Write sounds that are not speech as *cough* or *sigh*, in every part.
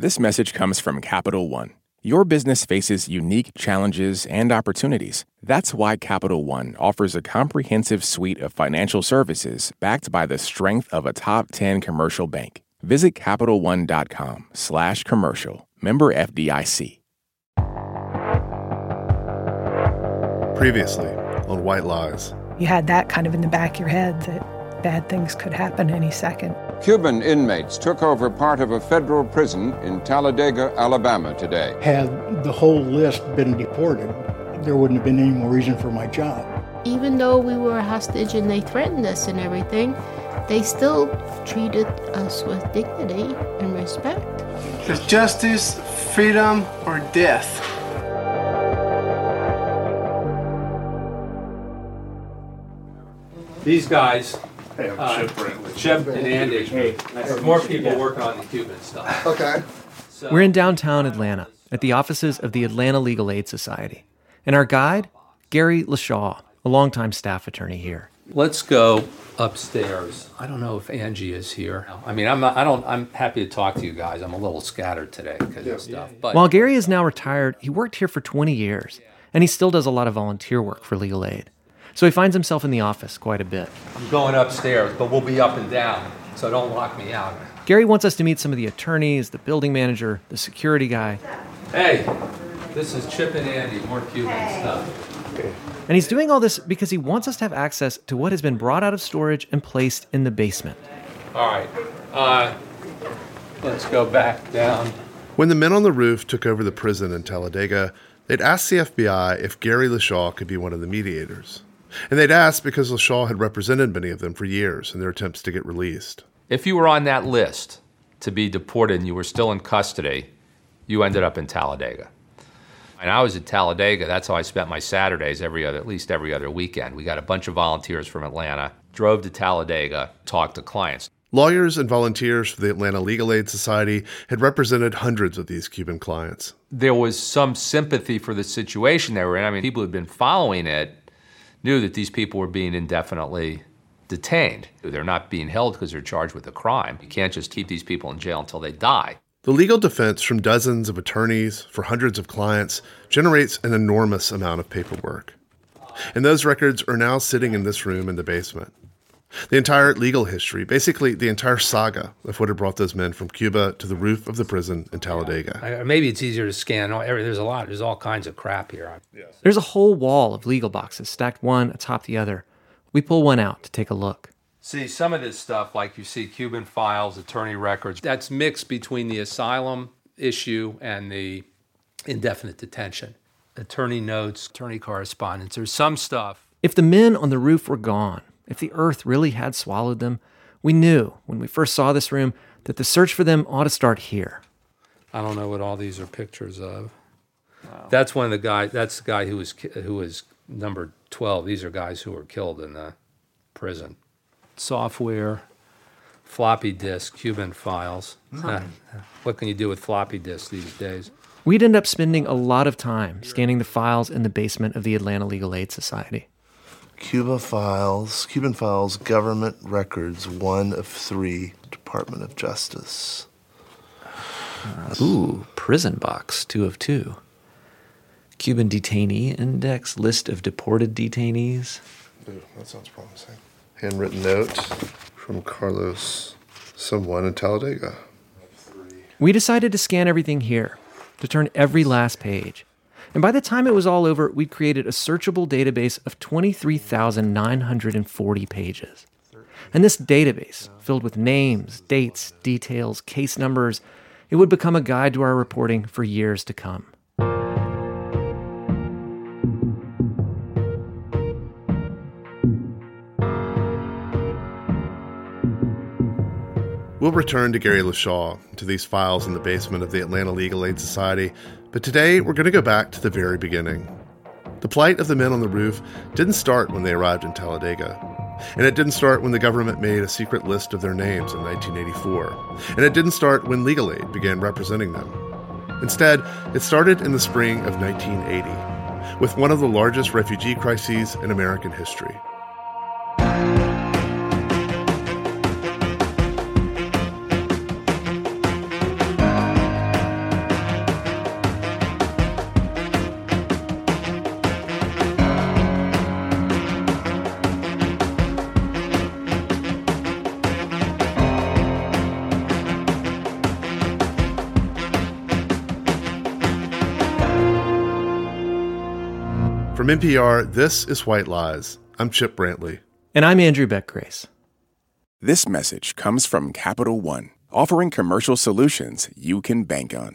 This message comes from Capital One. Your business faces unique challenges and opportunities. That's why Capital One offers a comprehensive suite of financial services backed by the strength of a top 10 commercial bank. Visit CapitalOne.com slash commercial. Member FDIC. Previously on White Lies. You had that kind of in the back of your head that bad things could happen any second. Cuban inmates took over part of a federal prison in Talladega, Alabama today. Had the whole list been deported, there wouldn't have been any more reason for my job. Even though we were a hostage and they threatened us and everything, they still treated us with dignity and respect. It's justice, freedom, or death. These guys, Hey, I'm uh, Chip Brantley. Chip and Andy, are more people working on the Cuban stuff. Okay. So- We're in downtown Atlanta at the offices of the Atlanta Legal Aid Society. And our guide, Gary Leshaw, a longtime staff attorney here. Let's go upstairs. I don't know if Angie is here. I mean, I'm not, I don't. I'm happy to talk to you guys. I'm a little scattered today because of stuff. But While Gary is now retired, he worked here for 20 years, and he still does a lot of volunteer work for legal aid. So he finds himself in the office quite a bit. I'm going upstairs, but we'll be up and down, so don't lock me out. Gary wants us to meet some of the attorneys, the building manager, the security guy, Hey, this is Chip and Andy. More Cuban stuff. and he's doing all this because he wants us to have access to what has been brought out of storage and placed in the basement. All right. Uh, let's go back down. When the men on the roof took over the prison in Talladega, they'd asked the FBI if Gary Leshaw could be one of the mediators. And they'd asked because Leshaw had represented many of them for years in their attempts to get released. If you were on that list to be deported and you were still in custody, you ended up in Talladega. And I was at Talladega. That's how I spent my Saturdays every other, at least every other weekend. We got a bunch of volunteers from Atlanta, drove to Talladega, talked to clients. Lawyers and volunteers for the Atlanta Legal Aid Society had represented hundreds of these Cuban clients. There was some sympathy for the situation they were in. I mean, people who'd been following it knew that these people were being indefinitely detained. They're not being held because they're charged with a crime. You can't just keep these people in jail until they die. The legal defense from dozens of attorneys for hundreds of clients generates an enormous amount of paperwork. And those records are now sitting in this room in the basement. The entire legal history, basically the entire saga of what had brought those men from Cuba to the roof of the prison in Talladega. I- Maybe it's easier to scan. There's a lot. There's all kinds of crap here. There's a whole wall of legal boxes stacked one atop the other. We pull one out to take a look. See, some of this stuff, like you see Cuban files, attorney records, that's mixed between the asylum issue and the indefinite detention. Attorney notes, attorney correspondence. There's some stuff. If the men on the roof were gone, if the earth really had swallowed them, we knew when we first saw this room that the search for them ought to start here. I don't know what all these are pictures of. That's one of the guys. That's the guy who was who was number twelve. These are guys who were killed in the prison. Software, floppy disk, Cuban files. Uh, *laughs* what can you do with floppy disks these days? We'd end up spending a lot of time scanning the files in the basement of the Atlanta Legal Aid Society. Cuba files, Cuban files, government records, one of three, Department of Justice. Ooh, prison box, two of two. Cuban detainee index, list of deported detainees. Ooh, that sounds promising. Handwritten note from Carlos, someone in Talladega. We decided to scan everything here, to turn every last page. And by the time it was all over, we'd created a searchable database of 23,940 pages. And this database, filled with names, dates, details, case numbers, it would become a guide to our reporting for years to come. We'll return to Gary Leshaw, to these files in the basement of the Atlanta Legal Aid Society, but today we're going to go back to the very beginning. The plight of the men on the roof didn't start when they arrived in Talladega. And it didn't start when the government made a secret list of their names in 1984. And it didn't start when Legal Aid began representing them. Instead, it started in the spring of 1980, with one of the largest refugee crises in American history. NPR, this is White Lies. I'm Chip Brantley. And I'm Andrew Beck Grace. This message comes from Capital One, offering commercial solutions you can bank on.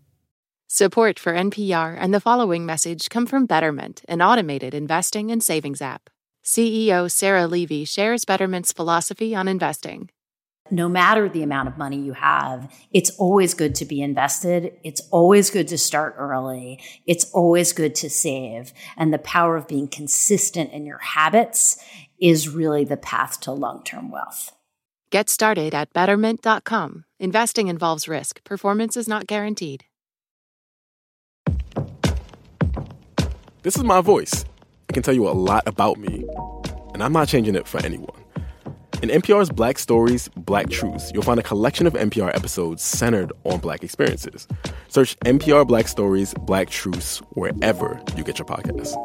Support for NPR and the following message come from Betterment, an automated investing and savings app. CEO Sarah Levy shares Betterment's philosophy on investing. No matter the amount of money you have, it's always good to be invested. It's always good to start early. It's always good to save. And the power of being consistent in your habits is really the path to long term wealth. Get started at betterment.com. Investing involves risk, performance is not guaranteed. This is my voice. I can tell you a lot about me, and I'm not changing it for anyone. In NPR's Black Stories, Black Truths, you'll find a collection of NPR episodes centered on Black experiences. Search NPR Black Stories, Black Truths wherever you get your podcasts.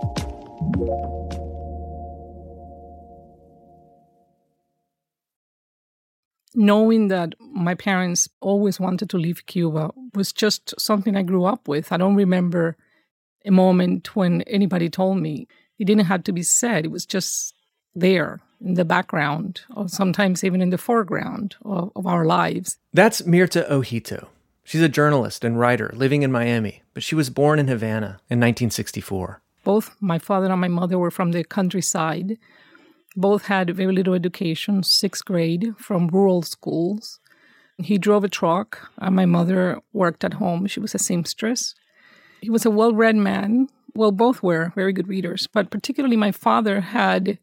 Knowing that my parents always wanted to leave Cuba was just something I grew up with. I don't remember a moment when anybody told me. It didn't have to be said, it was just there in the background, or sometimes even in the foreground of, of our lives. That's Mirta Ojito. She's a journalist and writer living in Miami, but she was born in Havana in 1964. Both my father and my mother were from the countryside. Both had very little education, sixth grade, from rural schools. He drove a truck, and my mother worked at home. She was a seamstress. He was a well read man. Well, both were very good readers, but particularly my father had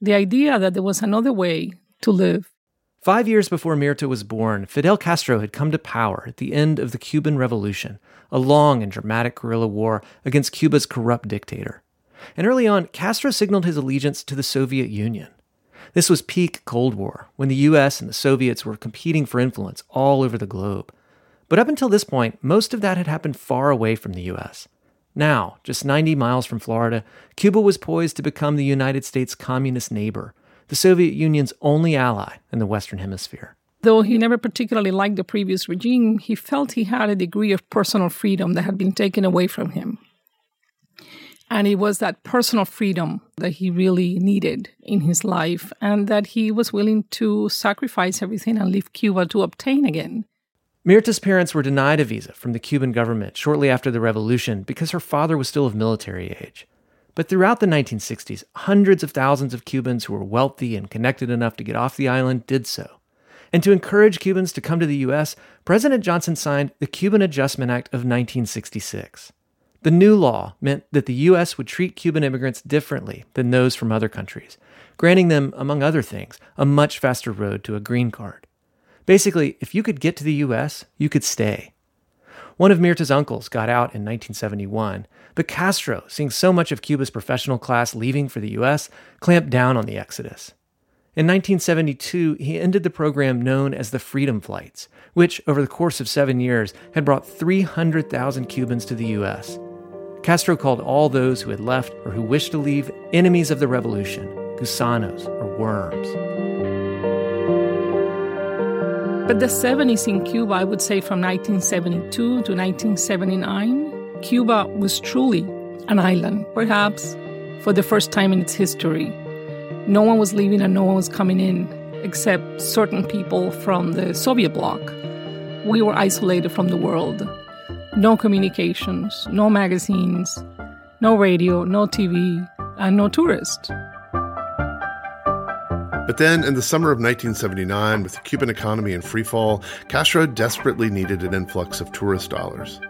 the idea that there was another way to live. Five years before Mirta was born, Fidel Castro had come to power at the end of the Cuban Revolution, a long and dramatic guerrilla war against Cuba's corrupt dictator. And early on, Castro signaled his allegiance to the Soviet Union. This was peak Cold War, when the US and the Soviets were competing for influence all over the globe. But up until this point, most of that had happened far away from the US. Now, just 90 miles from Florida, Cuba was poised to become the United States' communist neighbor, the Soviet Union's only ally in the Western Hemisphere. Though he never particularly liked the previous regime, he felt he had a degree of personal freedom that had been taken away from him. And it was that personal freedom that he really needed in his life, and that he was willing to sacrifice everything and leave Cuba to obtain again. Mirta's parents were denied a visa from the Cuban government shortly after the revolution because her father was still of military age. But throughout the 1960s, hundreds of thousands of Cubans who were wealthy and connected enough to get off the island did so. And to encourage Cubans to come to the U.S., President Johnson signed the Cuban Adjustment Act of 1966. The new law meant that the U.S. would treat Cuban immigrants differently than those from other countries, granting them, among other things, a much faster road to a green card. Basically, if you could get to the US, you could stay. One of Mirta's uncles got out in 1971, but Castro, seeing so much of Cuba's professional class leaving for the US, clamped down on the exodus. In 1972, he ended the program known as the Freedom Flights, which, over the course of seven years, had brought 300,000 Cubans to the U.S. Castro called all those who had left or who wished to leave enemies of the revolution, gusanos or worms. But the 70s in Cuba, I would say from 1972 to 1979, Cuba was truly an island, perhaps for the first time in its history. No one was leaving and no one was coming in except certain people from the Soviet bloc. We were isolated from the world. No communications, no magazines, no radio, no TV, and no tourists. But then, in the summer of 1979, with the Cuban economy in freefall, Castro desperately needed an influx of tourist dollars.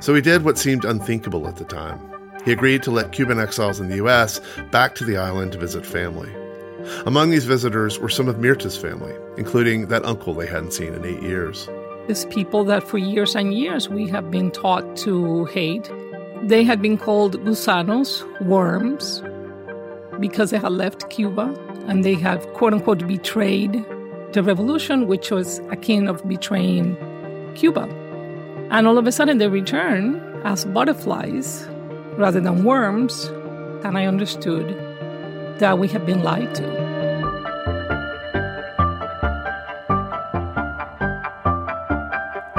So he did what seemed unthinkable at the time. He agreed to let Cuban exiles in the U.S. back to the island to visit family. Among these visitors were some of Mirta's family, including that uncle they hadn't seen in eight years. These people that for years and years we have been taught to hate. They had been called gusanos, worms, because they had left Cuba and they have quote unquote betrayed the revolution, which was akin of betraying Cuba. And all of a sudden they return as butterflies rather than worms, and I understood that we had been lied to.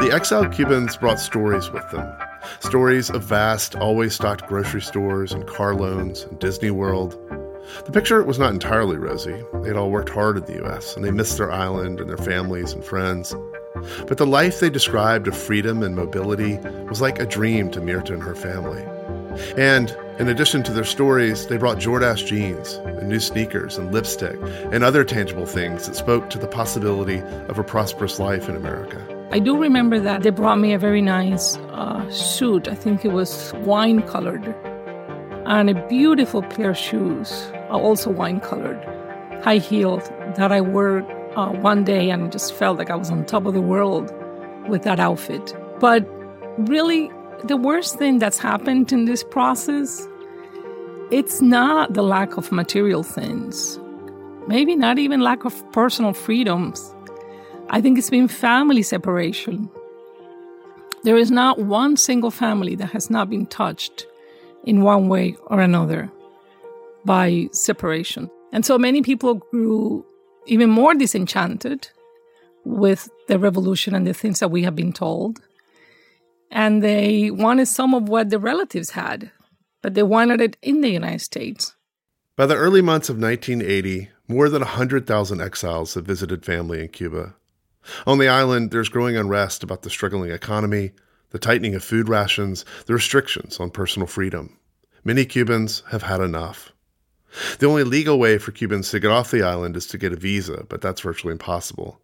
The exiled Cubans brought stories with them. Stories of vast, always stocked grocery stores and car loans and Disney World. The picture was not entirely rosy. They'd all worked hard in the U.S., and they missed their island and their families and friends. But the life they described of freedom and mobility was like a dream to Mirta and her family. And in addition to their stories, they brought Jordache jeans and new sneakers and lipstick and other tangible things that spoke to the possibility of a prosperous life in America. I do remember that they brought me a very nice uh, suit. I think it was wine colored, and a beautiful pair of shoes, uh, also wine colored, high heeled, that I wore uh, one day and just felt like I was on top of the world with that outfit. But really, the worst thing that's happened in this process, it's not the lack of material things, maybe not even lack of personal freedoms. I think it's been family separation. There is not one single family that has not been touched in one way or another by separation. And so many people grew even more disenchanted with the revolution and the things that we have been told. And they wanted some of what the relatives had, but they wanted it in the United States. By the early months of 1980, more than 100,000 exiles had visited family in Cuba. On the island, there's growing unrest about the struggling economy, the tightening of food rations, the restrictions on personal freedom. Many Cubans have had enough. The only legal way for Cubans to get off the island is to get a visa, but that's virtually impossible.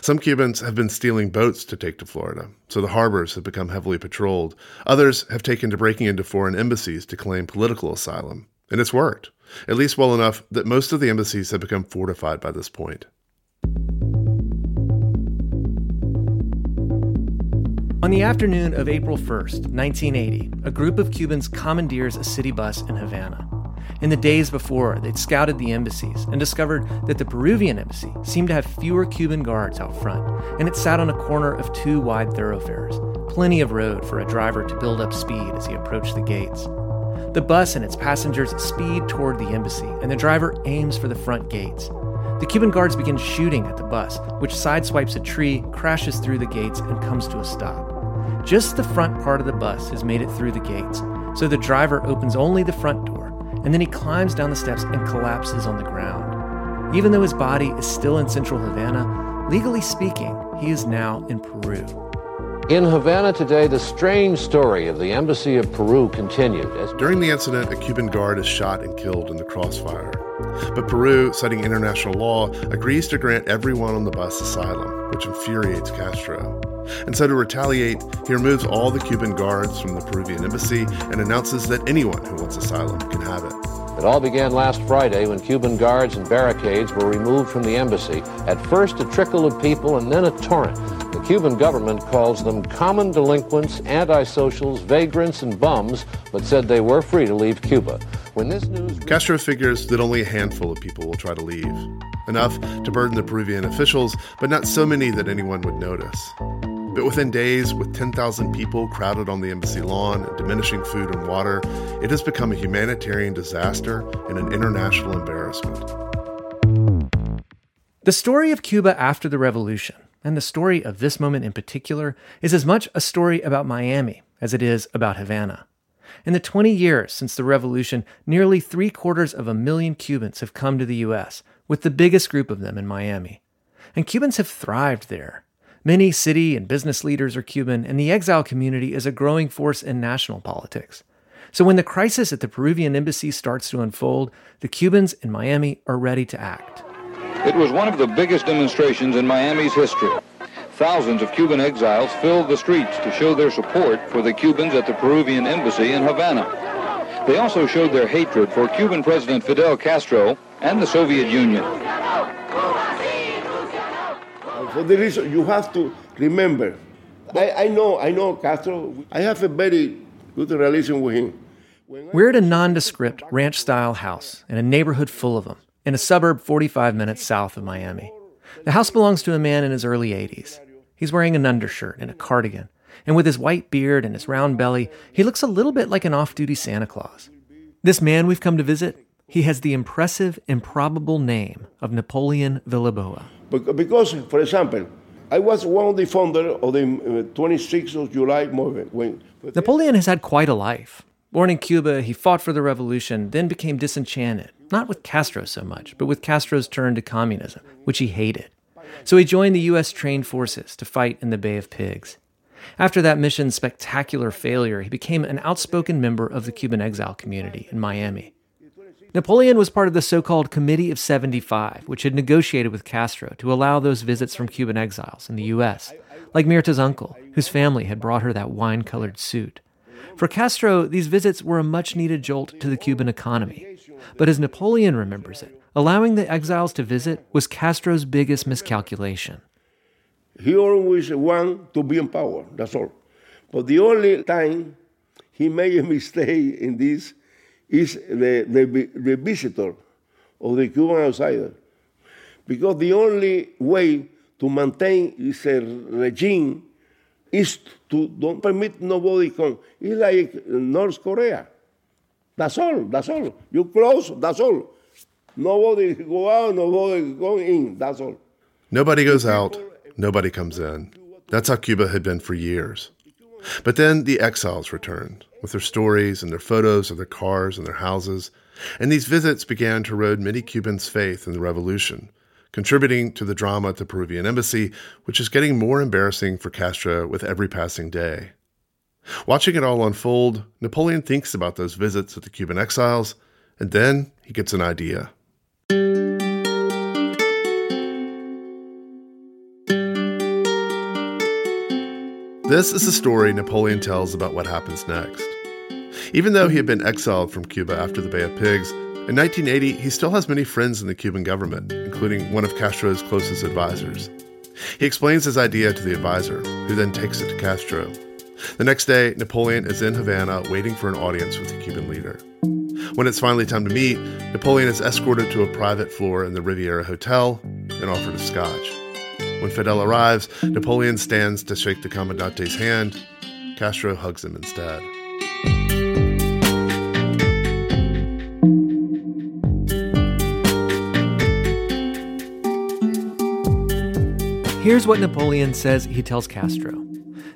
Some Cubans have been stealing boats to take to Florida, so the harbors have become heavily patrolled. Others have taken to breaking into foreign embassies to claim political asylum. And it's worked, at least well enough that most of the embassies have become fortified by this point. On the afternoon of April 1st, 1980, a group of Cubans commandeers a city bus in Havana. In the days before, they'd scouted the embassies and discovered that the Peruvian embassy seemed to have fewer Cuban guards out front, and it sat on a corner of two wide thoroughfares, plenty of road for a driver to build up speed as he approached the gates. The bus and its passengers speed toward the embassy, and the driver aims for the front gates. The Cuban guards begin shooting at the bus, which sideswipes a tree, crashes through the gates, and comes to a stop. Just the front part of the bus has made it through the gates, so the driver opens only the front door and then he climbs down the steps and collapses on the ground. Even though his body is still in central Havana, legally speaking, he is now in Peru. In Havana today, the strange story of the Embassy of Peru continued. As- During the incident, a Cuban guard is shot and killed in the crossfire. But Peru, citing international law, agrees to grant everyone on the bus asylum, which infuriates Castro. And so to retaliate, he removes all the Cuban guards from the Peruvian embassy and announces that anyone who wants asylum can have it. It all began last Friday when Cuban guards and barricades were removed from the embassy. At first, a trickle of people and then a torrent. The Cuban government calls them common delinquents, antisocials, vagrants, and bums, but said they were free to leave Cuba. When this news. Castro figures that only a handful of people will try to leave. Enough to burden the Peruvian officials, but not so many that anyone would notice. But within days, with 10,000 people crowded on the embassy lawn and diminishing food and water, it has become a humanitarian disaster and an international embarrassment. The story of Cuba after the revolution, and the story of this moment in particular, is as much a story about Miami as it is about Havana. In the 20 years since the revolution, nearly three quarters of a million Cubans have come to the U.S., with the biggest group of them in Miami. And Cubans have thrived there. Many city and business leaders are Cuban, and the exile community is a growing force in national politics. So when the crisis at the Peruvian embassy starts to unfold, the Cubans in Miami are ready to act. It was one of the biggest demonstrations in Miami's history. Thousands of Cuban exiles filled the streets to show their support for the Cubans at the Peruvian embassy in Havana. They also showed their hatred for Cuban President Fidel Castro and the Soviet Union. For the reason you have to remember, I, I know, I know Castro. I have a very good relation with him. We're at a nondescript ranch style house in a neighborhood full of them. in a suburb 45 minutes south of Miami. The house belongs to a man in his early 80s. He's wearing an undershirt and a cardigan, and with his white beard and his round belly, he looks a little bit like an off duty Santa Claus. This man we've come to visit, he has the impressive, improbable name of Napoleon Villaboa. Because, for example, I was one of the founders of the 26th uh, of July movement. When, Napoleon has had quite a life. Born in Cuba, he fought for the revolution, then became disenchanted, not with Castro so much, but with Castro's turn to communism, which he hated. So he joined the U.S. trained forces to fight in the Bay of Pigs. After that mission's spectacular failure, he became an outspoken member of the Cuban exile community in Miami. Napoleon was part of the so called Committee of 75, which had negotiated with Castro to allow those visits from Cuban exiles in the U.S., like Mirta's uncle, whose family had brought her that wine colored suit. For Castro, these visits were a much needed jolt to the Cuban economy. But as Napoleon remembers it, allowing the exiles to visit was Castro's biggest miscalculation. He always wanted to be in power, that's all. But the only time he made a *laughs* mistake in this is the, the, the visitor of the Cuban outsider. Because the only way to maintain this regime is to don't permit nobody come. It's like North Korea. That's all. That's all. You close. That's all. Nobody go out. Nobody go in. That's all. Nobody goes out. Nobody comes in. That's how Cuba had been for years. But then the exiles returned with their stories and their photos of their cars and their houses, and these visits began to erode many Cubans' faith in the revolution, contributing to the drama at the Peruvian embassy, which is getting more embarrassing for Castro with every passing day. Watching it all unfold, Napoleon thinks about those visits with the Cuban exiles, and then he gets an idea. This is the story Napoleon tells about what happens next. Even though he had been exiled from Cuba after the Bay of Pigs, in 1980 he still has many friends in the Cuban government, including one of Castro's closest advisors. He explains his idea to the advisor, who then takes it to Castro. The next day, Napoleon is in Havana waiting for an audience with the Cuban leader. When it's finally time to meet, Napoleon is escorted to a private floor in the Riviera Hotel and offered a scotch. When Fidel arrives, Napoleon stands to shake the Commandante's hand. Castro hugs him instead. Here's what Napoleon says he tells Castro.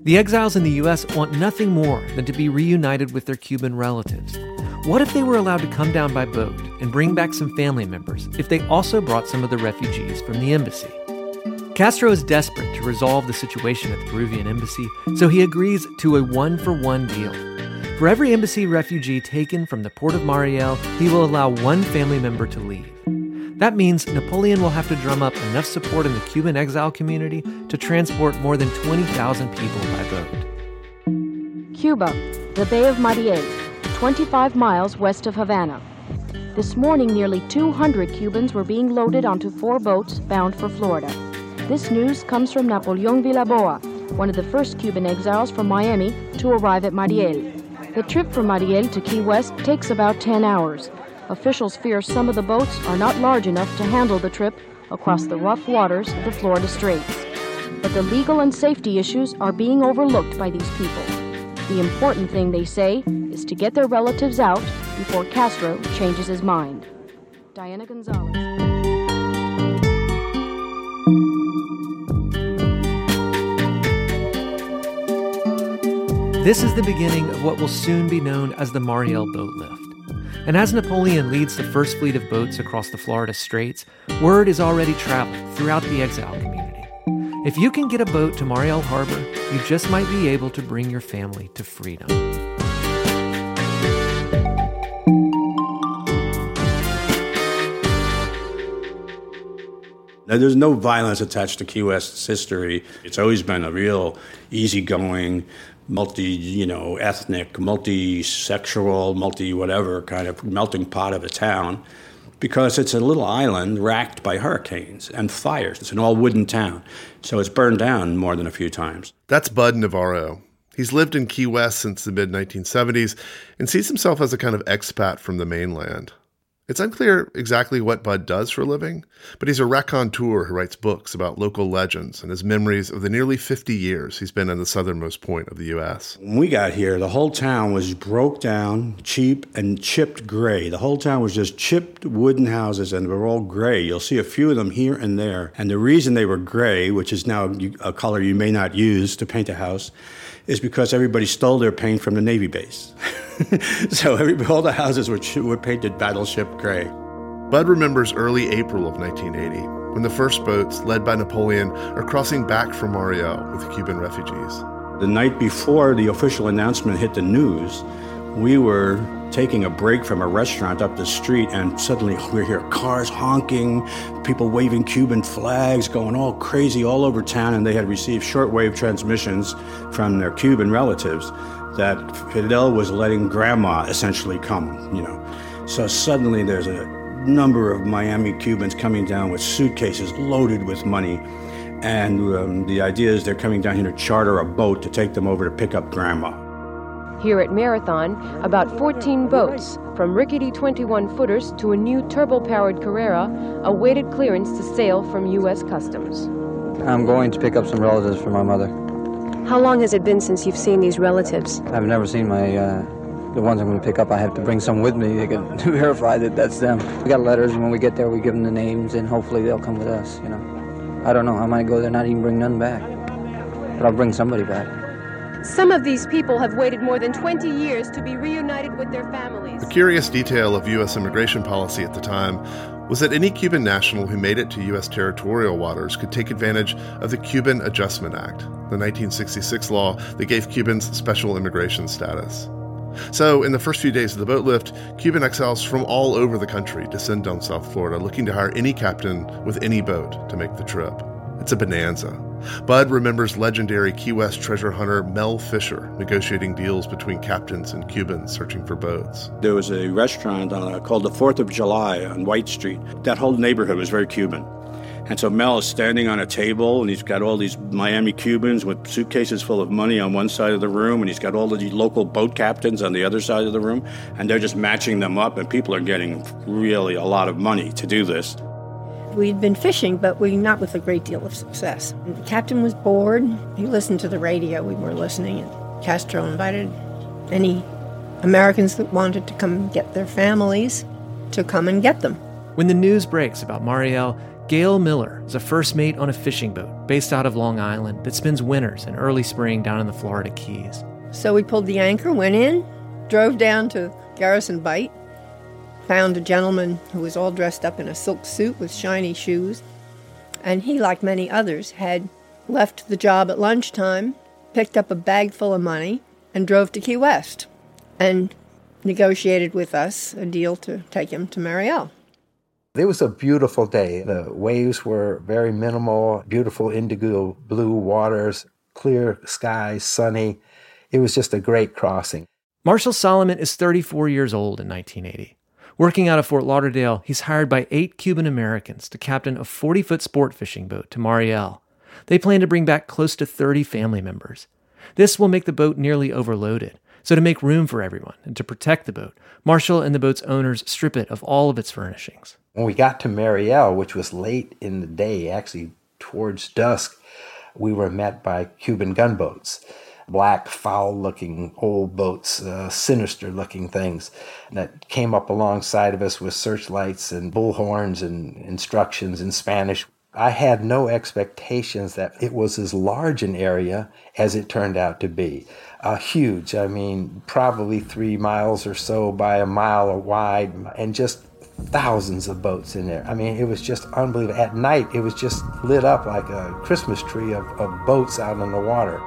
The exiles in the U.S. want nothing more than to be reunited with their Cuban relatives. What if they were allowed to come down by boat and bring back some family members if they also brought some of the refugees from the embassy? Castro is desperate to resolve the situation at the Peruvian embassy, so he agrees to a one for one deal. For every embassy refugee taken from the port of Mariel, he will allow one family member to leave. That means Napoleon will have to drum up enough support in the Cuban exile community to transport more than 20,000 people by boat. Cuba, the Bay of Mariel, 25 miles west of Havana. This morning, nearly 200 Cubans were being loaded onto four boats bound for Florida. This news comes from Napoleon Villaboa, one of the first Cuban exiles from Miami to arrive at Mariel. The trip from Mariel to Key West takes about 10 hours. Officials fear some of the boats are not large enough to handle the trip across the rough waters of the Florida Straits. But the legal and safety issues are being overlooked by these people. The important thing, they say, is to get their relatives out before Castro changes his mind. Diana Gonzalez. This is the beginning of what will soon be known as the Mariel Boat Lift. And as Napoleon leads the first fleet of boats across the Florida Straits, word is already traveling throughout the exile community. If you can get a boat to Mariel Harbor, you just might be able to bring your family to freedom. Now, there's no violence attached to Key West's history. It's always been a real easygoing, multi, you know, ethnic, multi-sexual, multi whatever kind of melting pot of a town because it's a little island racked by hurricanes and fires. It's an all wooden town. So it's burned down more than a few times. That's Bud Navarro. He's lived in Key West since the mid 1970s and sees himself as a kind of expat from the mainland. It's unclear exactly what Bud does for a living, but he's a raconteur who writes books about local legends and his memories of the nearly 50 years he's been in the southernmost point of the U.S. When we got here, the whole town was broke down, cheap, and chipped gray. The whole town was just chipped wooden houses, and they were all gray. You'll see a few of them here and there. And the reason they were gray, which is now a color you may not use to paint a house, is because everybody stole their paint from the Navy base. *laughs* so every, all the houses were, were painted battleship gray. Bud remembers early April of 1980 when the first boats, led by Napoleon, are crossing back from Mariel with Cuban refugees. The night before the official announcement hit the news, we were taking a break from a restaurant up the street, and suddenly we hear cars honking, people waving Cuban flags, going all crazy all over town, and they had received shortwave transmissions from their Cuban relatives that Fidel was letting grandma essentially come, you know. So suddenly there's a number of Miami Cubans coming down with suitcases loaded with money. And um, the idea is they're coming down here to charter a boat to take them over to pick up grandma. Here at Marathon, about 14 boats, from rickety 21 footers to a new turbo powered Carrera, awaited clearance to sail from U.S. Customs. I'm going to pick up some relatives for my mother. How long has it been since you've seen these relatives? I've never seen my, uh, the ones I'm going to pick up. I have to bring some with me. *laughs* They can verify that that's them. We got letters, and when we get there, we give them the names, and hopefully they'll come with us, you know. I don't know. I might go there, not even bring none back. But I'll bring somebody back. Some of these people have waited more than 20 years to be reunited with their families. A curious detail of U.S. immigration policy at the time was that any Cuban national who made it to U.S. territorial waters could take advantage of the Cuban Adjustment Act, the 1966 law that gave Cubans special immigration status. So, in the first few days of the boat lift, Cuban exiles from all over the country descend on South Florida looking to hire any captain with any boat to make the trip. It's a bonanza. Bud remembers legendary Key West treasure hunter Mel Fisher negotiating deals between captains and Cubans searching for boats. There was a restaurant uh, called the Fourth of July on White Street. That whole neighborhood was very Cuban. And so Mel is standing on a table, and he's got all these Miami Cubans with suitcases full of money on one side of the room, and he's got all the local boat captains on the other side of the room, and they're just matching them up, and people are getting really a lot of money to do this. We'd been fishing, but we not with a great deal of success. The captain was bored. He listened to the radio. We were listening, and Castro invited any Americans that wanted to come get their families to come and get them. When the news breaks about Mariel, Gail Miller is a first mate on a fishing boat based out of Long Island that spends winters and early spring down in the Florida Keys. So we pulled the anchor, went in, drove down to Garrison Bight, found a gentleman who was all dressed up in a silk suit with shiny shoes. And he, like many others, had left the job at lunchtime, picked up a bag full of money, and drove to Key West and negotiated with us a deal to take him to Mariel. It was a beautiful day. The waves were very minimal, beautiful indigo blue waters, clear skies, sunny. It was just a great crossing. Marshall Solomon is 34 years old in 1980. Working out of Fort Lauderdale, he's hired by eight Cuban Americans to captain a 40 foot sport fishing boat to Mariel. They plan to bring back close to 30 family members. This will make the boat nearly overloaded. So, to make room for everyone and to protect the boat, Marshall and the boat's owners strip it of all of its furnishings. When we got to Mariel, which was late in the day, actually towards dusk, we were met by Cuban gunboats. Black, foul looking old boats, uh, sinister looking things that came up alongside of us with searchlights and bullhorns and instructions in Spanish. I had no expectations that it was as large an area as it turned out to be. Uh, huge, I mean, probably three miles or so by a mile wide, and just thousands of boats in there. I mean, it was just unbelievable. At night, it was just lit up like a Christmas tree of, of boats out on the water.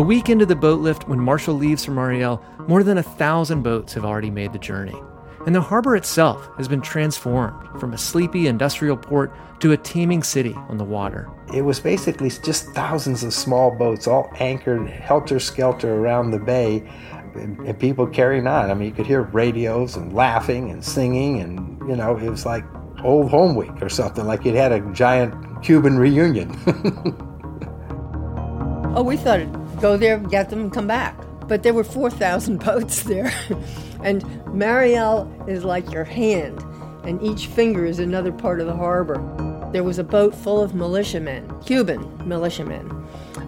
A week into the boat lift, when Marshall leaves for Mariel, more than a thousand boats have already made the journey. And the harbor itself has been transformed from a sleepy industrial port to a teeming city on the water. It was basically just thousands of small boats all anchored helter skelter around the bay and, and, people carrying on. I mean, you could hear radios and laughing and singing, and you know, it was like old home week or something, like you'd had a giant Cuban reunion. *laughs* oh, we thought go there, get them, come back. But there were 4,000 *laughs* boats there. and Mariel is like your hand, and each finger is another part of the harbor. There was a boat full of militiamen, Cuban militiamen.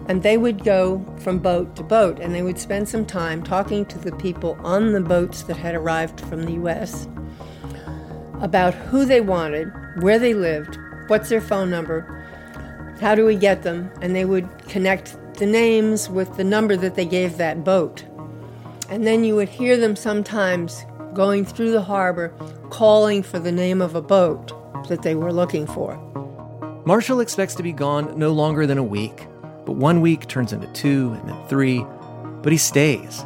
And they would go from boat to boat and they would spend some time talking to the people on the boats that had arrived from the US about who they wanted, where they lived, what's their phone number, how do we get them, and they would connect the names with the number that they gave that boat. And then you would hear them sometimes going through the harbor calling for the name of a boat that they were looking for. Marshall expects to be gone no longer than a week, but one week turns into two and then three, but he stays.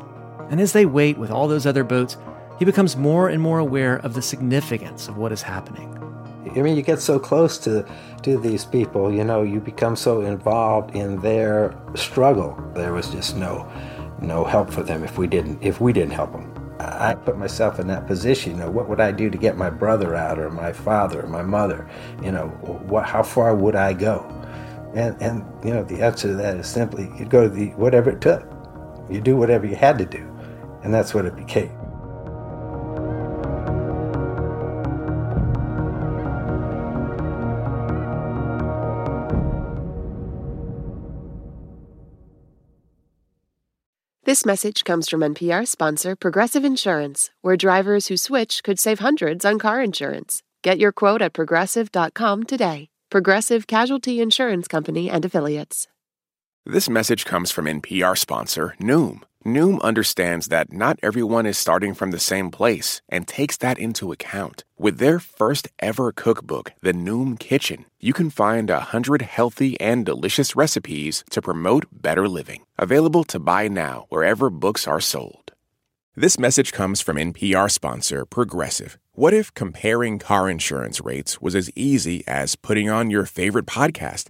And as they wait with all those other boats, he becomes more and more aware of the significance of what is happening. I mean, you get so close to to these people, you know, you become so involved in their struggle. There was just no no help for them if we didn't if we didn't help them. I put myself in that position. You know, what would I do to get my brother out, or my father, or my mother? You know, what, how far would I go? And and you know, the answer to that is simply you go to the whatever it took. You do whatever you had to do, and that's what it became. This message comes from NPR sponsor Progressive Insurance, where drivers who switch could save hundreds on car insurance. Get your quote at progressive.com today. Progressive Casualty Insurance Company and Affiliates. This message comes from NPR sponsor Noom. Noom understands that not everyone is starting from the same place and takes that into account. With their first ever cookbook, The Noom Kitchen, you can find a hundred healthy and delicious recipes to promote better living. Available to buy now wherever books are sold. This message comes from NPR sponsor Progressive. What if comparing car insurance rates was as easy as putting on your favorite podcast?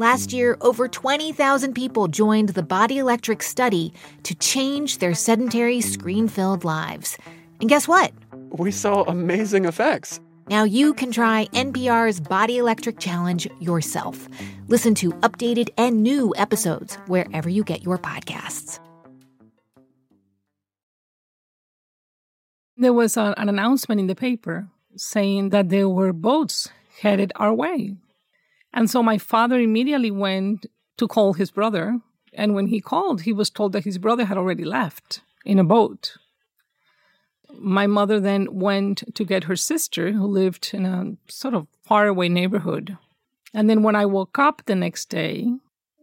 Last year, over 20,000 people joined the Body Electric study to change their sedentary, screen filled lives. And guess what? We saw amazing effects. Now you can try NPR's Body Electric Challenge yourself. Listen to updated and new episodes wherever you get your podcasts. There was a, an announcement in the paper saying that there were boats headed our way. And so my father immediately went to call his brother. And when he called, he was told that his brother had already left in a boat. My mother then went to get her sister, who lived in a sort of faraway neighborhood. And then when I woke up the next day,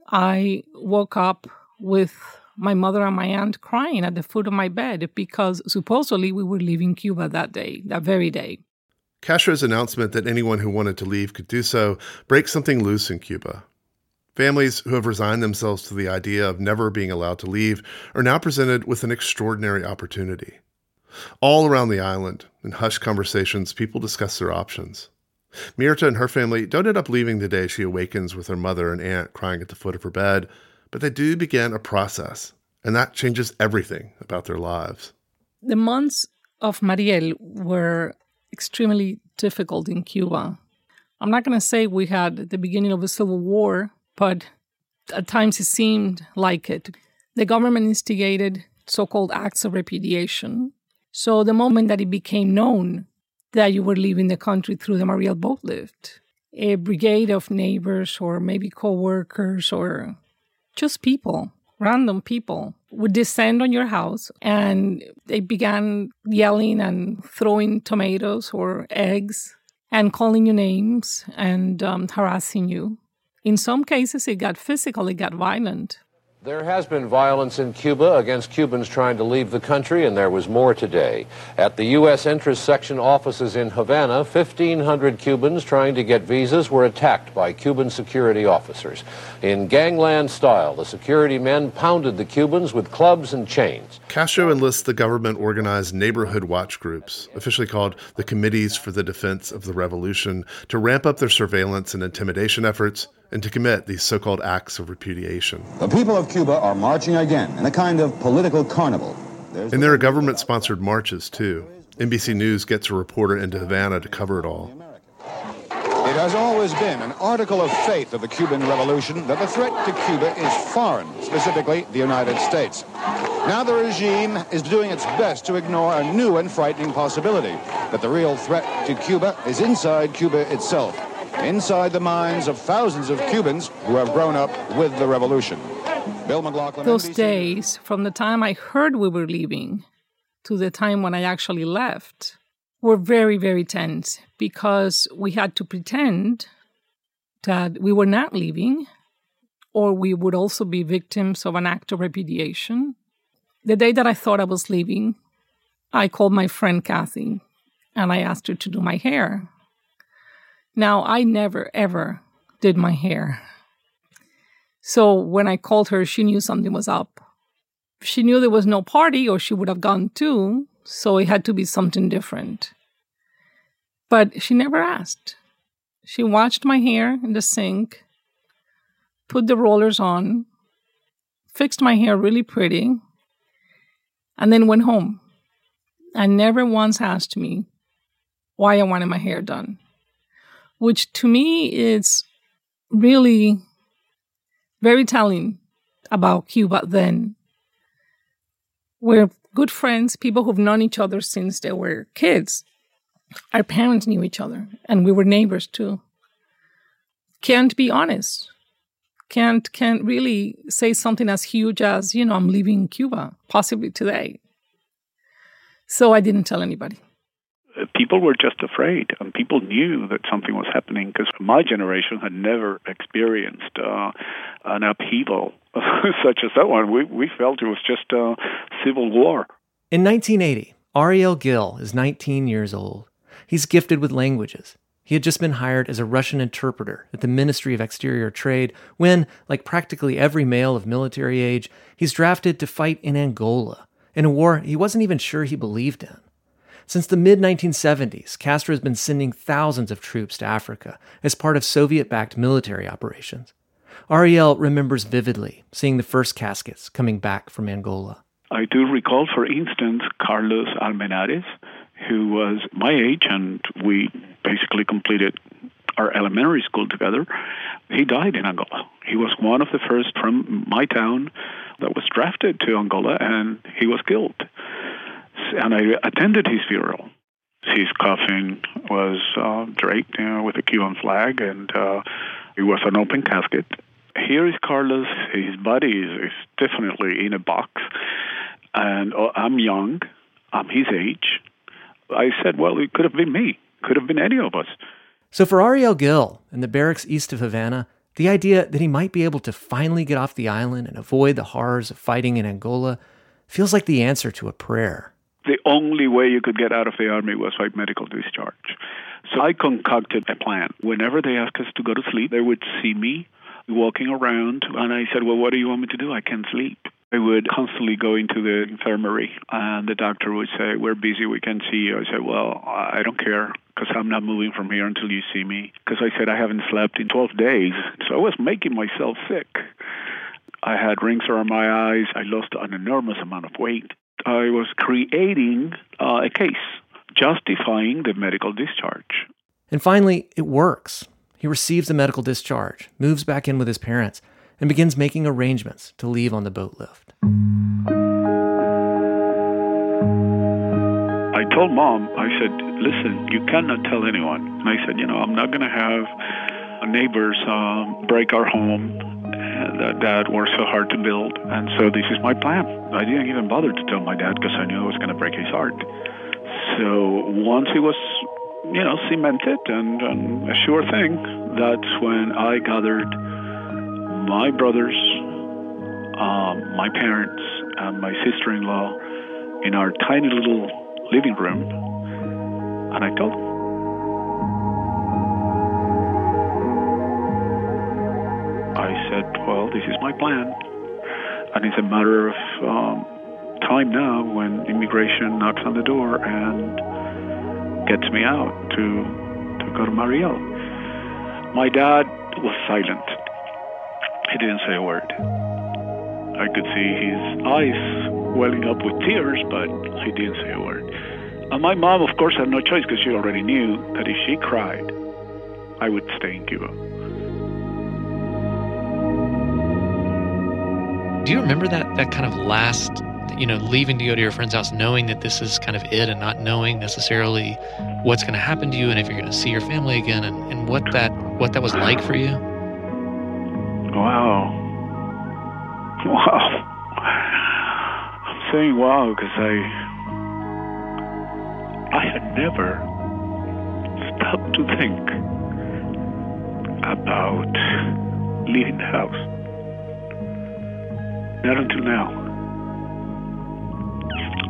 I woke up with my mother and my aunt crying at the foot of my bed because supposedly we were leaving Cuba that day, that very day. Castro's announcement that anyone who wanted to leave could do so breaks something loose in Cuba. Families who have resigned themselves to the idea of never being allowed to leave are now presented with an extraordinary opportunity. All around the island, in hushed conversations, people discuss their options. Mirta and her family don't end up leaving the day she awakens with her mother and aunt crying at the foot of her bed, but they do begin a process, and that changes everything about their lives. The months of Mariel were extremely difficult in Cuba. I'm not going to say we had the beginning of a civil war, but at times it seemed like it. The government instigated so called acts of repudiation. So the moment that it became known that you were leaving the country through the Mariel boat lift, a brigade of neighbors or maybe co workers or just people, random people, would descend on your house and they began yelling and throwing tomatoes or eggs and calling you names and um, harassing you. In some cases, it got physical, it got violent. There has been violence in Cuba against Cubans trying to leave the country, and there was more today. At the U.S. Interest Section offices in Havana, 1,500 Cubans trying to get visas were attacked by Cuban security officers. In gangland style, the security men pounded the Cubans with clubs and chains. Castro enlists the government organized neighborhood watch groups, officially called the Committees for the Defense of the Revolution, to ramp up their surveillance and intimidation efforts and to commit these so called acts of repudiation. The people of Cuba are marching again in a kind of political carnival. There's and there are government sponsored marches, too. NBC News gets a reporter into Havana to cover it all. It has always been an article of faith of the Cuban Revolution that the threat to Cuba is foreign, specifically the United States. Now the regime is doing its best to ignore a new and frightening possibility that the real threat to Cuba is inside Cuba itself inside the minds of thousands of Cubans who have grown up with the revolution. Bill McLaughlin. Those NBC. days, from the time I heard we were leaving to the time when I actually left, were very, very tense because we had to pretend that we were not leaving or we would also be victims of an act of repudiation. The day that I thought I was leaving, I called my friend Kathy and I asked her to do my hair. Now, I never, ever did my hair. So when I called her, she knew something was up. She knew there was no party, or she would have gone too, so it had to be something different. But she never asked. She watched my hair in the sink, put the rollers on, fixed my hair really pretty, and then went home. And never once asked me why I wanted my hair done which to me is really very telling about Cuba then. We're good friends, people who've known each other since they were kids. Our parents knew each other, and we were neighbors too. Can't be honest. Can't can't really say something as huge as, you know, I'm leaving Cuba, possibly today. So I didn't tell anybody people were just afraid, and people knew that something was happening because my generation had never experienced uh, an upheaval *laughs* such as that one. We we felt it was just a civil war. In 1980, Ariel Gill is 19 years old. He's gifted with languages. He had just been hired as a Russian interpreter at the Ministry of Exterior Trade when, like practically every male of military age, he's drafted to fight in Angola, in a war he wasn't even sure he believed in. Since the mid 1970s, Castro has been sending thousands of troops to Africa as part of Soviet backed military operations. Ariel remembers vividly seeing the first caskets coming back from Angola. I do recall, for instance, Carlos Almenares, who was my age, and we basically completed our elementary school together. He died in Angola. He was one of the first from my town that was drafted to Angola, and he was killed and I attended his funeral. His coffin was uh, draped you know, with a Cuban flag, and uh, it was an open casket. Here is Carlos. His body is, is definitely in a box, and uh, I'm young. I'm his age. I said, well, it could have been me. Could have been any of us. So for Ariel Gill in the barracks east of Havana, the idea that he might be able to finally get off the island and avoid the horrors of fighting in Angola feels like the answer to a prayer the only way you could get out of the army was by medical discharge. So I concocted a plan. Whenever they asked us to go to sleep, they would see me walking around, and I said, Well, what do you want me to do? I can't sleep. I would constantly go into the infirmary, and the doctor would say, We're busy, we can't see you. I said, Well, I don't care because I'm not moving from here until you see me. Because I said, I haven't slept in 12 days. So I was making myself sick. I had rings around my eyes. I lost an enormous amount of weight. I was creating uh, a case justifying the medical discharge. And finally, it works. He receives a medical discharge, moves back in with his parents, and begins making arrangements to leave on the boat lift. I told mom, I said, listen, you cannot tell anyone. And I said, you know, I'm not going to have neighbors um, break our home that, dad were so hard to build. And so this is my plan. I didn't even bother to tell my dad because I knew I was going to break his heart. So once it was, you know, cemented and, and a sure thing, that's when I gathered my brothers, um, my parents and my sister in law in our tiny little living room, and I told them. I said, Well, this is my plan. And it's a matter of um, time now when immigration knocks on the door and gets me out to, to go to Mariel. My dad was silent. He didn't say a word. I could see his eyes welling up with tears, but he didn't say a word. And my mom, of course, had no choice because she already knew that if she cried, I would stay in Cuba. Do you remember that that kind of last, you know, leaving to go to your friend's house, knowing that this is kind of it, and not knowing necessarily what's going to happen to you, and if you're going to see your family again, and, and what that what that was like for you? Wow. Wow. I'm saying wow because I I had never stopped to think about leaving the house. Not until now.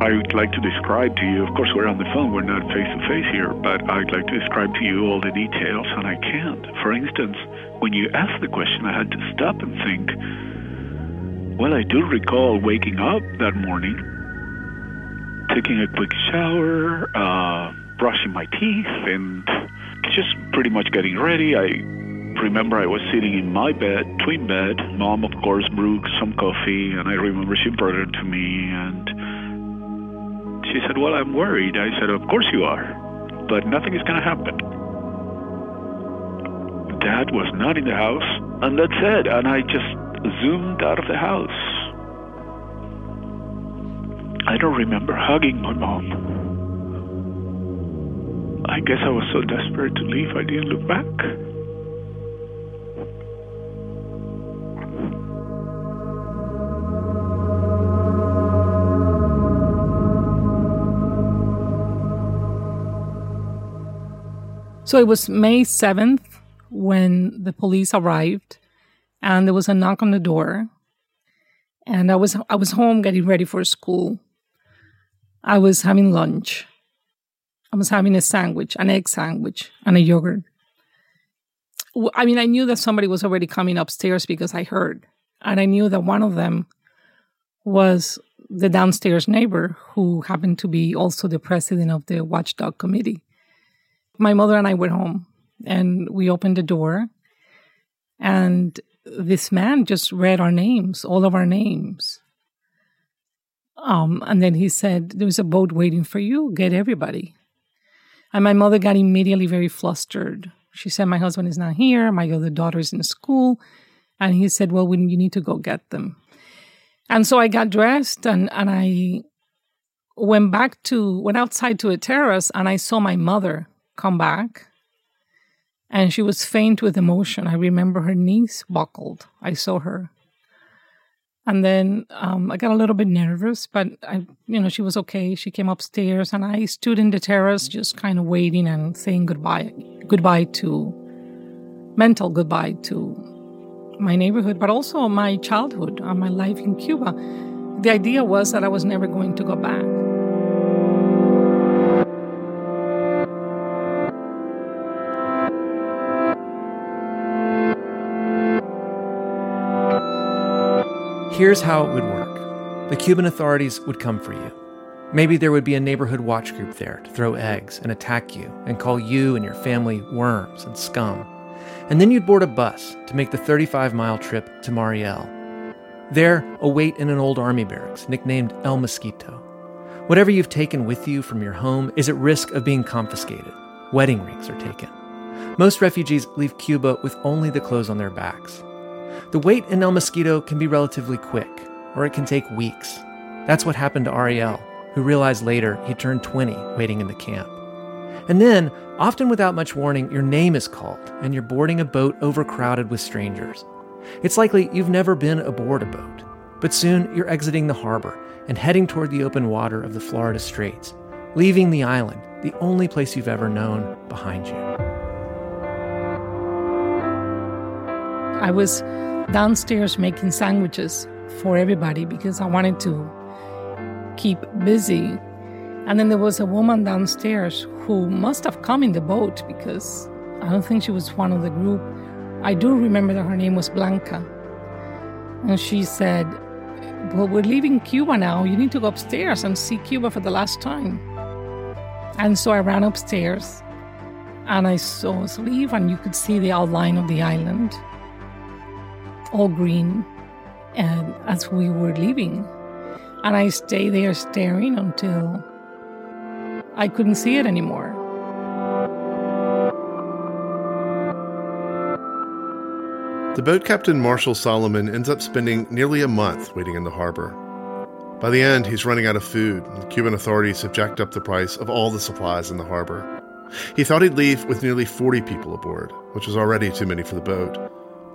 I would like to describe to you, of course, we're on the phone, we're not face to face here, but I'd like to describe to you all the details, and I can't. For instance, when you asked the question, I had to stop and think. Well, I do recall waking up that morning, taking a quick shower, uh, brushing my teeth, and just pretty much getting ready. I remember I was sitting in my bed, twin bed. Mom, of course, brewed some coffee, and I remember she brought it to me, and she said, Well, I'm worried. I said, Of course you are, but nothing is going to happen. Dad was not in the house, and that's it. And I just zoomed out of the house. I don't remember hugging my mom. I guess I was so desperate to leave, I didn't look back. So it was May 7th when the police arrived and there was a knock on the door. And I was I was home getting ready for school. I was having lunch. I was having a sandwich, an egg sandwich, and a yogurt. I mean, I knew that somebody was already coming upstairs because I heard. And I knew that one of them was the downstairs neighbor who happened to be also the president of the watchdog committee my mother and I went home and we opened the door and this man just read our names, all of our names. Um, and then he said, There's a boat waiting for you. Get everybody. And my mother got immediately very flustered. She said, My husband is not here. My other daughter is in school. And he said, Well, you need to go get them. And so I got dressed and, and I went back to, went outside to a terrace and I saw my mother come back. And she was faint with emotion. I remember her knees buckled. I saw her. And then um, I got a little bit nervous, but I, you know, she was okay. She came upstairs, and I stood in the terrace, just kind of waiting and saying goodbye, goodbye to, mental goodbye to my neighborhood, but also my childhood and my life in Cuba. The idea was that I was never going to go back. Here's how it would work the Cuban authorities would come for you. Maybe there would be a neighborhood watch group there to throw eggs and attack you and call you and your family worms and scum. And then you'd board a bus to make the 35 mile trip to Mariel. There, await in an old army barracks nicknamed El Mosquito. Whatever you've taken with you from your home is at risk of being confiscated. Wedding rings are taken. Most refugees leave Cuba with only the clothes on their backs. The wait in El Mosquito can be relatively quick, or it can take weeks. That's what happened to Ariel, who realized later he turned 20 waiting in the camp. And then, often without much warning, your name is called and you're boarding a boat overcrowded with strangers. It's likely you've never been aboard a boat, but soon you're exiting the harbor and heading toward the open water of the Florida Straits, leaving the island, the only place you've ever known, behind you. I was downstairs making sandwiches for everybody because I wanted to keep busy. And then there was a woman downstairs who must have come in the boat because I don't think she was one of the group. I do remember that her name was Blanca. And she said, Well, we're leaving Cuba now. You need to go upstairs and see Cuba for the last time. And so I ran upstairs and I saw us leave, and you could see the outline of the island, all green, and as we were leaving. And I stayed there staring until I couldn't see it anymore. The boat captain Marshall Solomon ends up spending nearly a month waiting in the harbor. By the end, he's running out of food, and the Cuban authorities have jacked up the price of all the supplies in the harbor. He thought he'd leave with nearly 40 people aboard, which was already too many for the boat.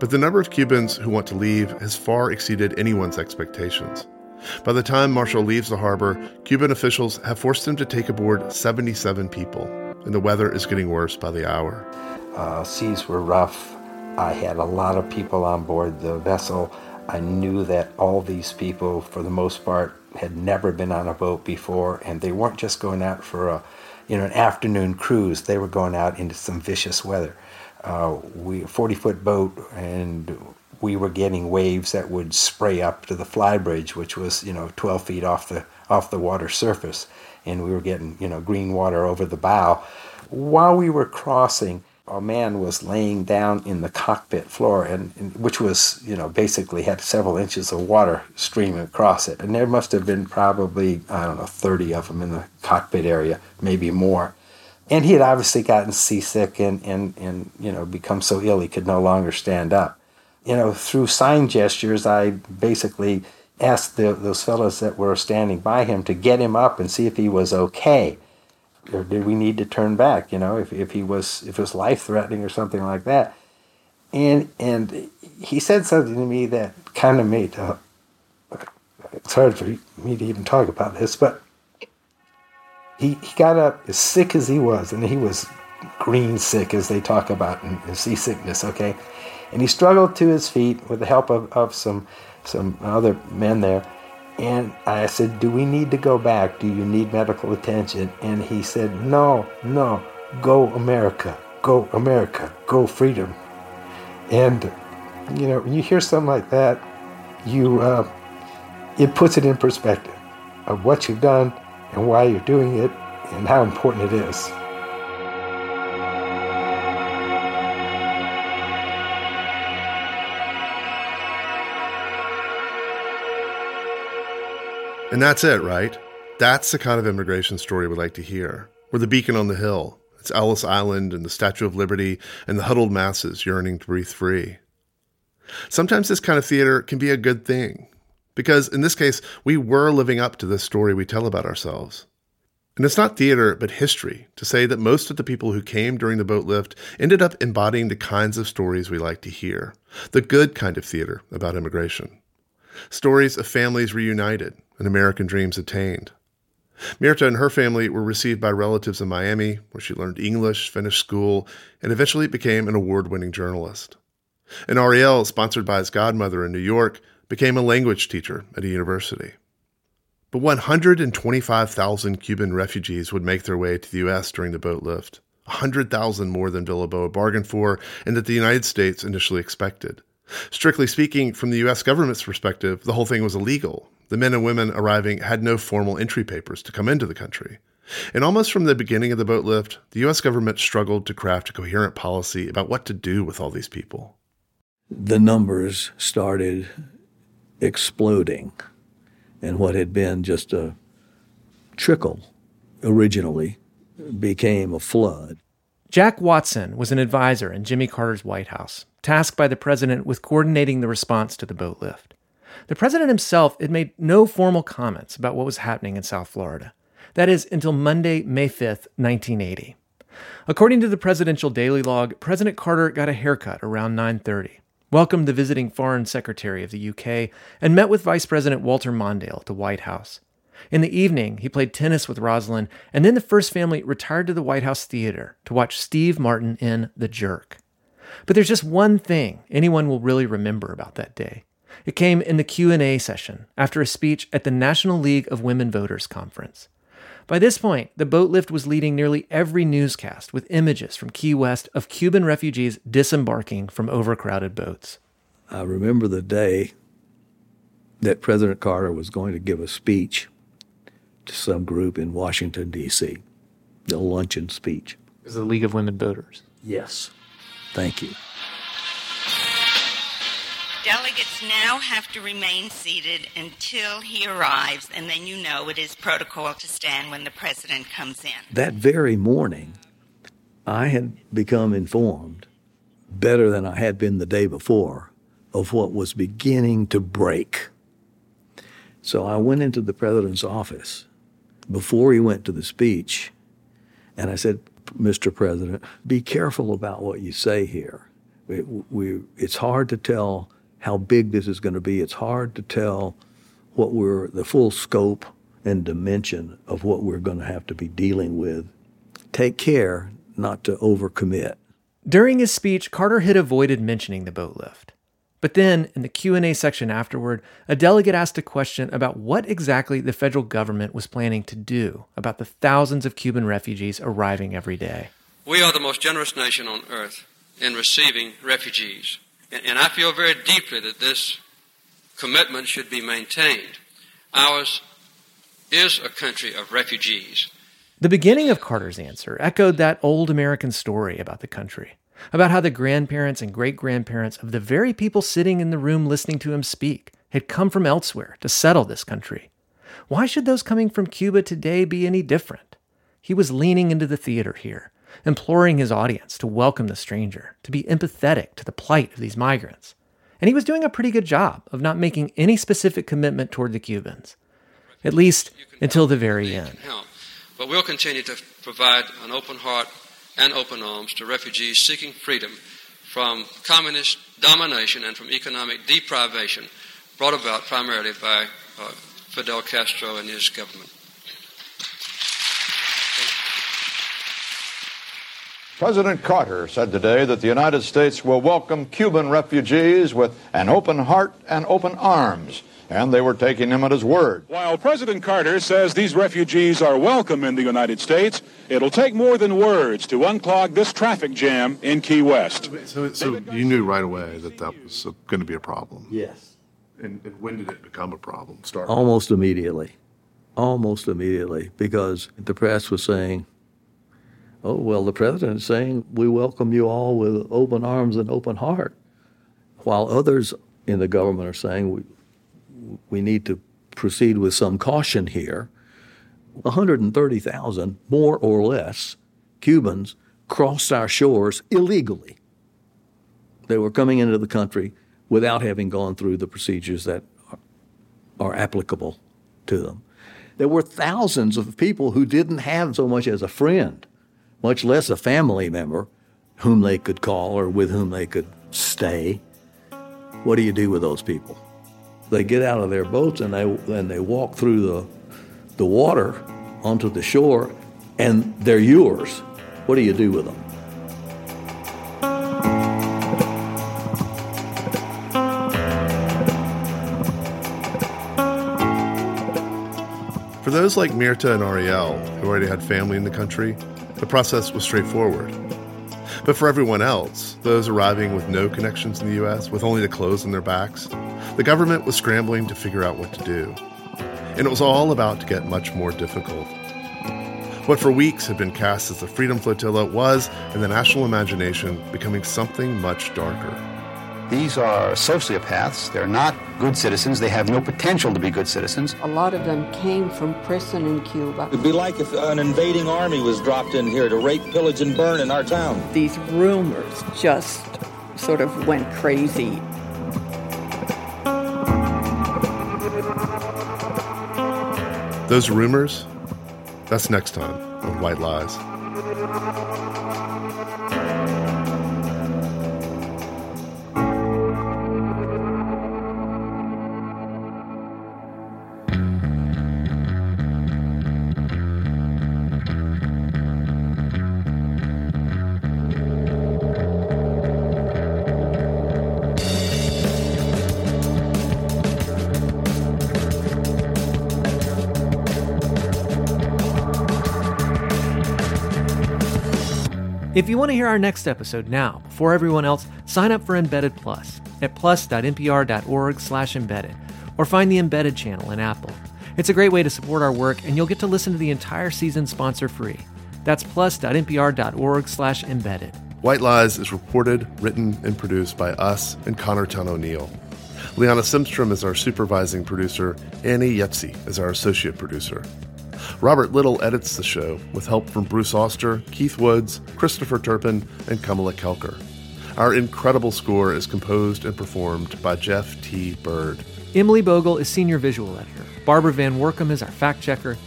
But the number of Cubans who want to leave has far exceeded anyone's expectations. By the time Marshall leaves the harbor, Cuban officials have forced him to take aboard 77 people, and the weather is getting worse by the hour. Uh, seas were rough. I had a lot of people on board the vessel. I knew that all these people, for the most part, had never been on a boat before, and they weren't just going out for a, you know, an afternoon cruise. They were going out into some vicious weather. Uh, we 40 foot boat, and we were getting waves that would spray up to the flybridge, which was you know 12 feet off the off the water surface, and we were getting you know green water over the bow. While we were crossing, a man was laying down in the cockpit floor, and, and, which was, you know, basically had several inches of water streaming across it. And there must have been probably, I don't know, 30 of them in the cockpit area, maybe more. And he had obviously gotten seasick and, and, and you know, become so ill he could no longer stand up. You know, through sign gestures, I basically asked the, those fellows that were standing by him to get him up and see if he was okay or did we need to turn back? You know, if, if he was if it was life threatening or something like that. And and he said something to me that kind of made uh, it's hard for me to even talk about this, but he he got up as sick as he was, and he was green sick as they talk about in, in seasickness. Okay, and he struggled to his feet with the help of, of some some other men there and I said, Do we need to go back? Do you need medical attention? And he said, No, no, go America, go America, go freedom. And, you know, when you hear something like that, you, uh, it puts it in perspective of what you've done and why you're doing it and how important it is. And that's it, right? That's the kind of immigration story we like to hear. We're the beacon on the hill. It's Ellis Island and the Statue of Liberty and the huddled masses yearning to breathe free. Sometimes this kind of theater can be a good thing, because in this case, we were living up to the story we tell about ourselves. And it's not theater, but history to say that most of the people who came during the boat lift ended up embodying the kinds of stories we like to hear the good kind of theater about immigration. Stories of families reunited, and American dreams attained. Mirta and her family were received by relatives in Miami, where she learned English, finished school, and eventually became an award winning journalist. And Ariel, sponsored by his godmother in New York, became a language teacher at a university. But 125,000 Cuban refugees would make their way to the U.S. during the boat lift, 100,000 more than Villalboa bargained for and that the United States initially expected. Strictly speaking, from the U.S. government's perspective, the whole thing was illegal. The men and women arriving had no formal entry papers to come into the country. And almost from the beginning of the boat lift, the U.S. government struggled to craft a coherent policy about what to do with all these people. The numbers started exploding, and what had been just a trickle originally became a flood. Jack Watson was an advisor in Jimmy Carter's White House, tasked by the president with coordinating the response to the boat lift. The president himself had made no formal comments about what was happening in South Florida. That is, until Monday, May 5th, 1980. According to the presidential daily log, President Carter got a haircut around 9:30, welcomed the visiting foreign secretary of the UK, and met with Vice President Walter Mondale at the White House. In the evening, he played tennis with Rosalynn, and then the first family retired to the White House Theater to watch Steve Martin in The Jerk. But there's just one thing anyone will really remember about that day. It came in the Q&A session after a speech at the National League of Women Voters conference. By this point, the boat lift was leading nearly every newscast with images from Key West of Cuban refugees disembarking from overcrowded boats. I remember the day that President Carter was going to give a speech to some group in Washington, D.C., the luncheon speech. It was the League of Women Voters. Yes. Thank you. Delegates now have to remain seated until he arrives, and then you know it is protocol to stand when the president comes in. That very morning, I had become informed, better than I had been the day before, of what was beginning to break. So I went into the president's office before he went to the speech, and I said, Mr. President, be careful about what you say here. We, we, it's hard to tell how big this is going to be. It's hard to tell what we're the full scope and dimension of what we're going to have to be dealing with. Take care not to overcommit. During his speech, Carter had avoided mentioning the boat lift. But then, in the Q&A section afterward, a delegate asked a question about what exactly the federal government was planning to do about the thousands of Cuban refugees arriving every day. We are the most generous nation on earth in receiving refugees. And I feel very deeply that this commitment should be maintained. Ours is a country of refugees. The beginning of Carter's answer echoed that old American story about the country, about how the grandparents and great grandparents of the very people sitting in the room listening to him speak had come from elsewhere to settle this country. Why should those coming from Cuba today be any different? He was leaning into the theater here, imploring his audience to welcome the stranger, to be empathetic to the plight of these migrants. And he was doing a pretty good job of not making any specific commitment toward the Cubans, at least until the very end. But we'll continue to provide an open heart and open arms to refugees seeking freedom from communist domination and from economic deprivation brought about primarily by uh, Fidel Castro and his government. President Carter said today that the United States will welcome Cuban refugees with an open heart and open arms, and they were taking him at his word. While President Carter says these refugees are welcome in the United States, it'll take more than words to unclog this traffic jam in Key West. So, so you knew right away that that was going to be a problem. Yes. And, and when did it become a problem? Start. Almost immediately. Almost immediately, because the press was saying, oh, well, the president is saying we welcome you all with open arms and open heart, while others in the government are saying we, we need to proceed with some caution here. 130,000, more or less, Cubans crossed our shores illegally. They were coming into the country without having gone through the procedures that are, are applicable to them. There were thousands of people who didn't have so much as a friend, much less a family member whom they could call or with whom they could stay. What do you do with those people? They get out of their boats and they and they walk through the the water onto the shore and they're yours. What do you do with them? For those like Mirta and Ariel, who already had family in the country, the process was straightforward. But for everyone else, those arriving with no connections in the U.S., with only the clothes on their backs, the government was scrambling to figure out what to do. And it was all about to get much more difficult. What for weeks had been cast as the Freedom Flotilla was, in the national imagination, becoming something much darker. These are sociopaths. They're not good citizens. They have no potential to be good citizens. A lot of them came from prison in Cuba. It'd be like if an invading army was dropped in here to rape, pillage, and burn in our town. These rumors just sort of went crazy. Those rumors? That's next time on White Lies. If you want to hear our next episode now, before everyone else, sign up for Embedded Plus at plus.npr.org/embedded or find the Embedded channel in Apple. It's a great way to support our work and you'll get to listen to the entire season sponsor free. That's plus.npr.org/embedded. White Lies is reported, written, and produced by us and Connor Towne O'Neill. Liana Simstrom is our supervising producer. Annie Yetzi is our associate producer. Robert Little edits the show with help from Bruce Auster, Keith Woods, Christopher Turpin, and Kamala Kelkar. Our incredible score is composed and performed by Jeff T. Byrd. Emily Bogle is senior visual editor. Barbara Van Woerkom is our fact checker.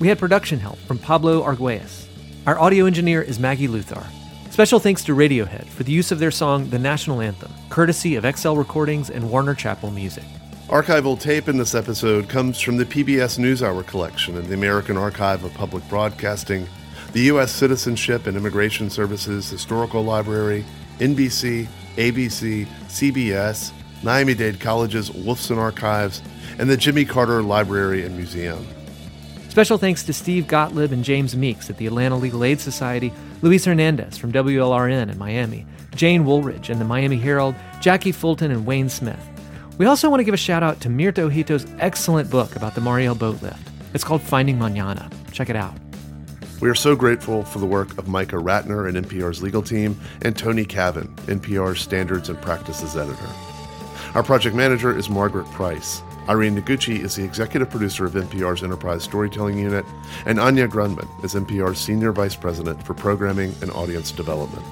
We had production help from Pablo Arguelles. Our audio engineer is Maggie Luthar. Special thanks to Radiohead for the use of their song The National Anthem, courtesy of XL Recordings and Warner Chappell Music. Archival tape in this episode comes from the PBS NewsHour collection in the American Archive of Public Broadcasting, the U.S. Citizenship and Immigration Services Historical Library, NBC, ABC, CBS, Miami Dade College's Wolfson Archives, and the Jimmy Carter Library and Museum. Special thanks to Steve Gottlieb and James Meeks at the Atlanta Legal Aid Society, Luis Hernandez from WLRN in Miami, Jane Wooldridge and the Miami Herald, Jackie Fulton and Wayne Smith. We also want to give a shout out to Mirta Ojito's excellent book about the Mariel boat lift. It's called Finding Mañana. Check it out. We are so grateful for the work of Micah Ratner and NPR's legal team and Tony Cavin, NPR's standards and practices editor. Our project manager is Margaret Price. Irene Noguchi is the executive producer of NPR's Enterprise Storytelling Unit, and Anya Grundmann is NPR's senior vice president for programming and audience development.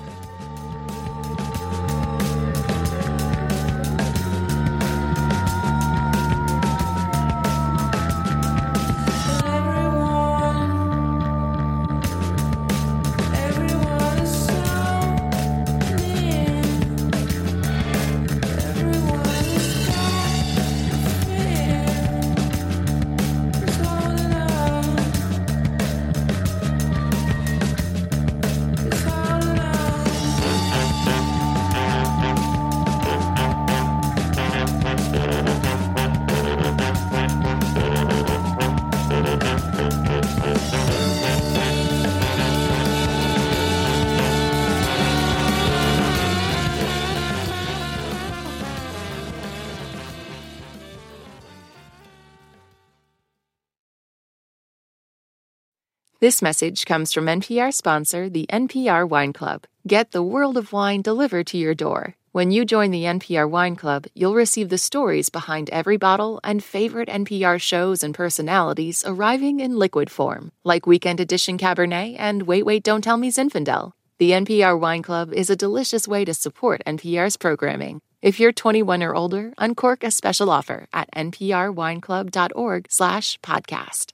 This message comes from NPR sponsor, the NPR Wine Club. Get the world of wine delivered to your door. When you join the NPR Wine Club, you'll receive the stories behind every bottle and favorite NPR shows and personalities arriving in liquid form, like Weekend Edition Cabernet and Wait Wait Don't Tell Me Zinfandel. The NPR Wine Club is a delicious way to support NPR's programming. If you're 21 or older, uncork a special offer at nprwineclub.org/podcast.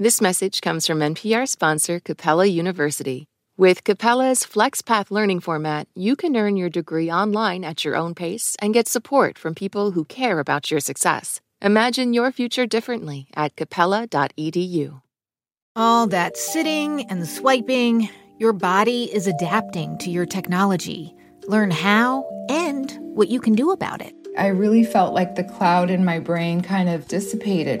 This message comes from NPR sponsor Capella University. With Capella's FlexPath learning format, you can earn your degree online at your own pace and get support from people who care about your success. Imagine your future differently at capella.edu. All that sitting and swiping, your body is adapting to your technology. Learn how and what you can do about it. I really felt like the cloud in my brain kind of dissipated.